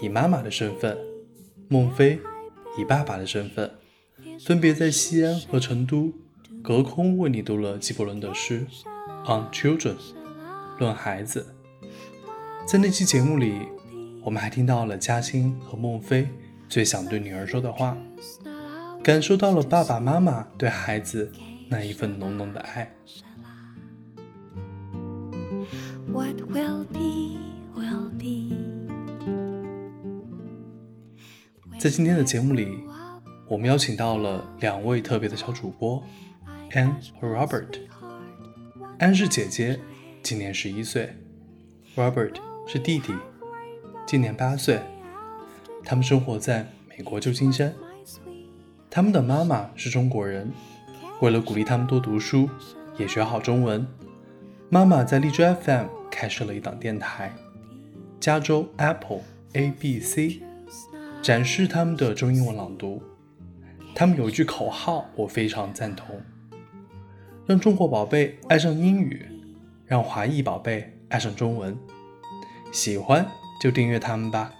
以妈妈的身份，孟非以爸爸的身份，分别在西安和成都。隔空为你读了纪伯伦的诗《On Children》，论孩子。在那期节目里，我们还听到了嘉欣和孟非最想对女儿说的话，感受到了爸爸妈妈对孩子那一份浓浓的爱。What will be 在今天的节目里，我们邀请到了两位特别的小主播。，Ann 和 Robert，安是姐姐，今年十一岁；Robert 是弟弟，今年八岁。他们生活在美国旧金山。他们的妈妈是中国人，为了鼓励他们多读书，也学好中文，妈妈在荔枝 FM 开设了一档电台——加州 Apple ABC，展示他们的中英文朗读。他们有一句口号，我非常赞同。让中国宝贝爱上英语，让华裔宝贝爱上中文。喜欢就订阅他们吧。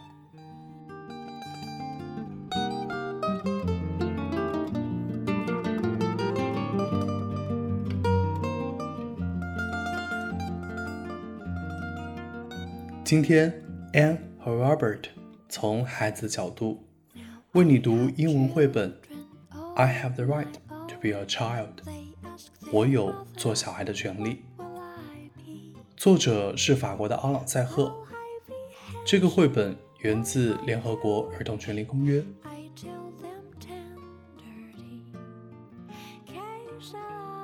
今天，Anne 和 Robert 从孩子角度为你读英文绘本《I Have the Right to Be a Child》。我有做小孩的权利。作者是法国的奥朗塞赫。这个绘本源自联合国儿童权利公约。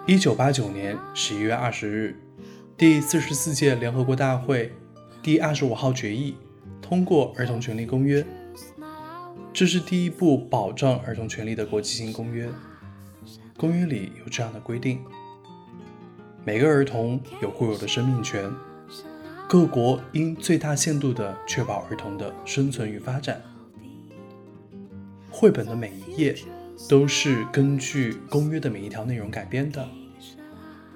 一九八九年十一月二十日，第四十四届联合国大会第二十五号决议通过儿童权利公约。这是第一部保障儿童权利的国际性公约。公约里有这样的规定：每个儿童有固有的生命权，各国应最大限度地确保儿童的生存与发展。绘本的每一页都是根据公约的每一条内容改编的。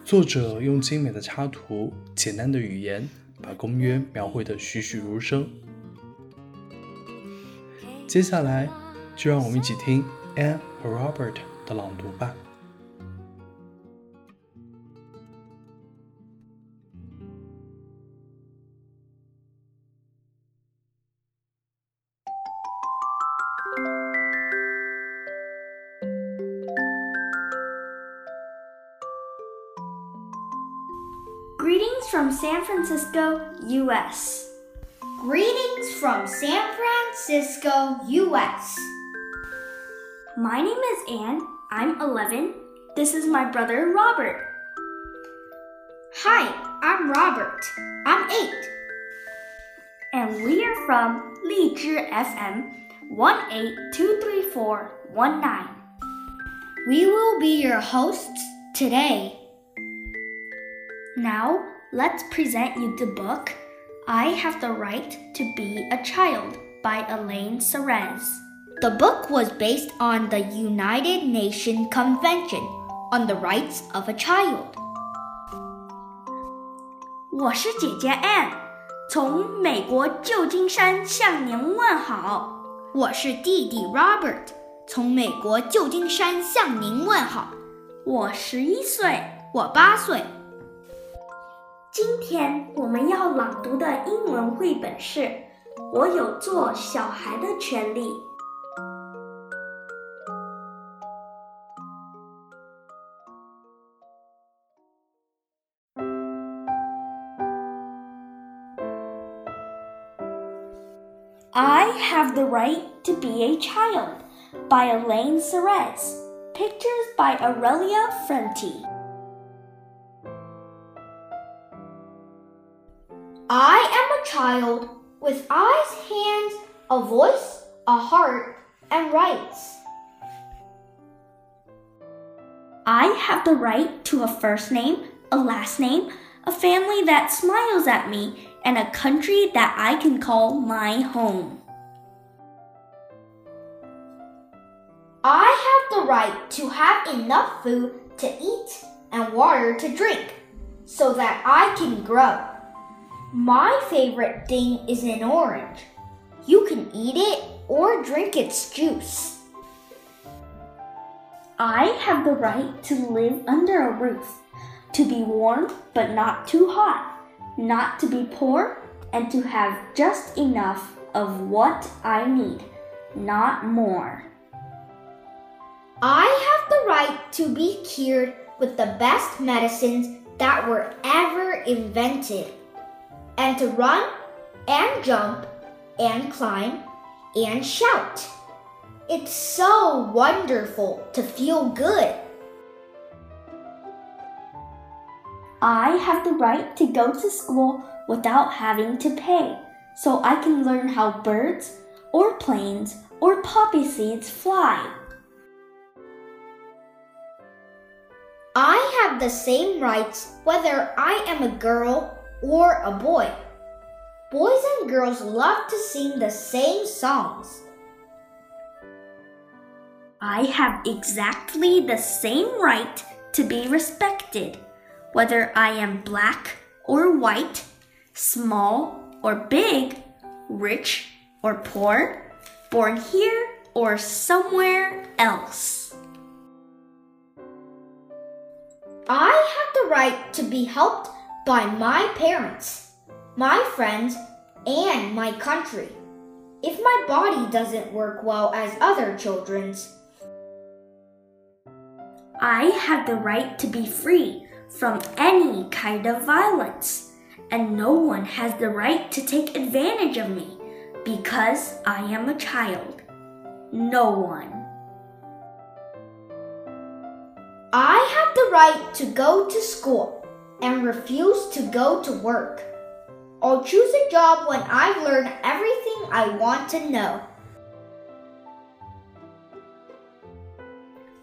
作者用精美的插图、简单的语言，把公约描绘得栩栩如生。接下来，就让我们一起听 Ann 和 Robert 的朗读吧。Greetings from San Francisco, U.S. Greetings from San Francisco, U.S. My name is Ann. I'm 11. This is my brother Robert. Hi, I'm Robert. I'm 8. And we are from Li FM 18234119. We will be your hosts today. Now, let's present you the book I Have the Right to Be a Child by Alain Serres. The book was based on the United Nations Convention on the Rights of a Child. 我是姐姐 Ann，从美国旧金山向您问好。我是弟弟 Robert，从美国旧金山向您问好。我十一岁，我八岁。今天我们要朗读的英文绘本是《我有做小孩的权利》。I Have the Right to Be a Child by Alain Serres. Pictures by Aurelia Fronty. Child with eyes, hands, a voice, a heart, and rights. I have the right to a first name, a last name, a family that smiles at me, and a country that I can call my home. I have the right to have enough food to eat and water to drink so that I can grow. My favorite thing is an orange. You can eat it or drink its juice. I have the right to live under a roof, to be warm but not too hot, not to be poor, and to have just enough of what I need, not more. I have the right to be cured with the best medicines that were ever invented, and to run and jump and climb and shout. It's so wonderful to feel good. I have the right to go to school without having to pay, so I can learn how birds, or planes, or poppy seeds fly. I have the same rights whether I am a girl or a boy. Boys and girls love to sing the same songs. I have exactly the same right to be respected, whether I am black or white, small or big, rich or poor, born here or somewhere else. I have the right to be helped by my parents, my friends, and my country. If my body doesn't work well as other children's, I have the right to be free from any kind of violence, and no one has the right to take advantage of me because I am a child. No one. I have the right to go to school and refuse to go to work. I'll choose a job when I've learned everything I want to know.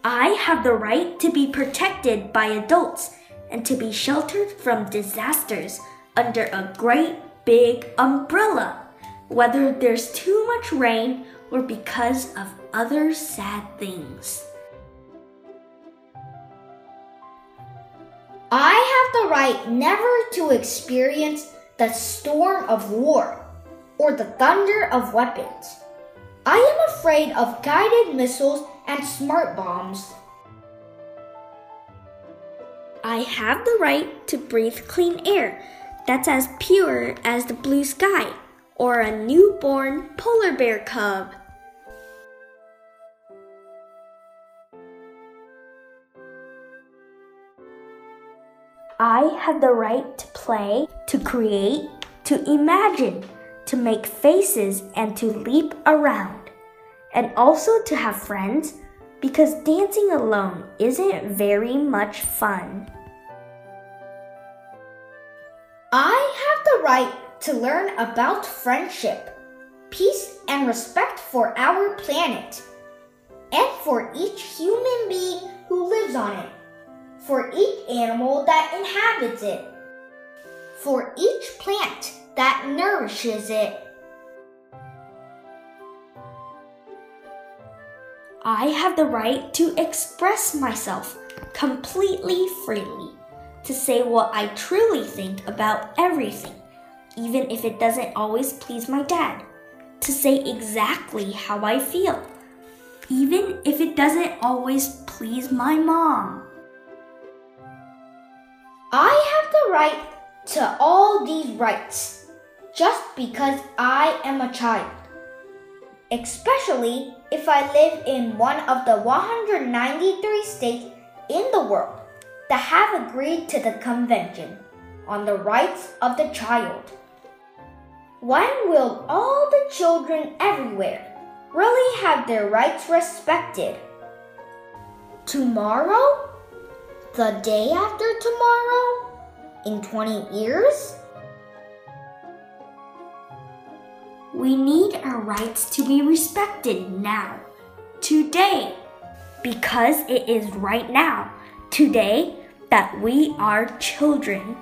I have the right to be protected by adults and to be sheltered from disasters under a great big umbrella, whether there's too much rain or because of other sad things. I have the right never to experience the storm of war or the thunder of weapons. I am afraid of guided missiles and smart bombs. I have the right to breathe clean air that's as pure as the blue sky or a newborn polar bear cub. I have the right to play, to create, to imagine, to make faces, and to leap around. And also to have friends, because dancing alone isn't very much fun. I have the right to learn about friendship, peace, and respect for our planet, and for each human being who lives on it for each animal that inhabits it, for each plant that nourishes it. I have the right to express myself completely freely, to say what I truly think about everything, even if it doesn't always please my dad, to say exactly how I feel, even if it doesn't always please my mom. I have the right to all these rights just because I am a child. Especially if I live in one of the 193 states in the world that have agreed to the Convention on the Rights of the Child. When will all the children everywhere really have their rights respected? Tomorrow? The day after tomorrow? In 20 years? We need our rights to be respected now, today, because it is right now, today, that we are children.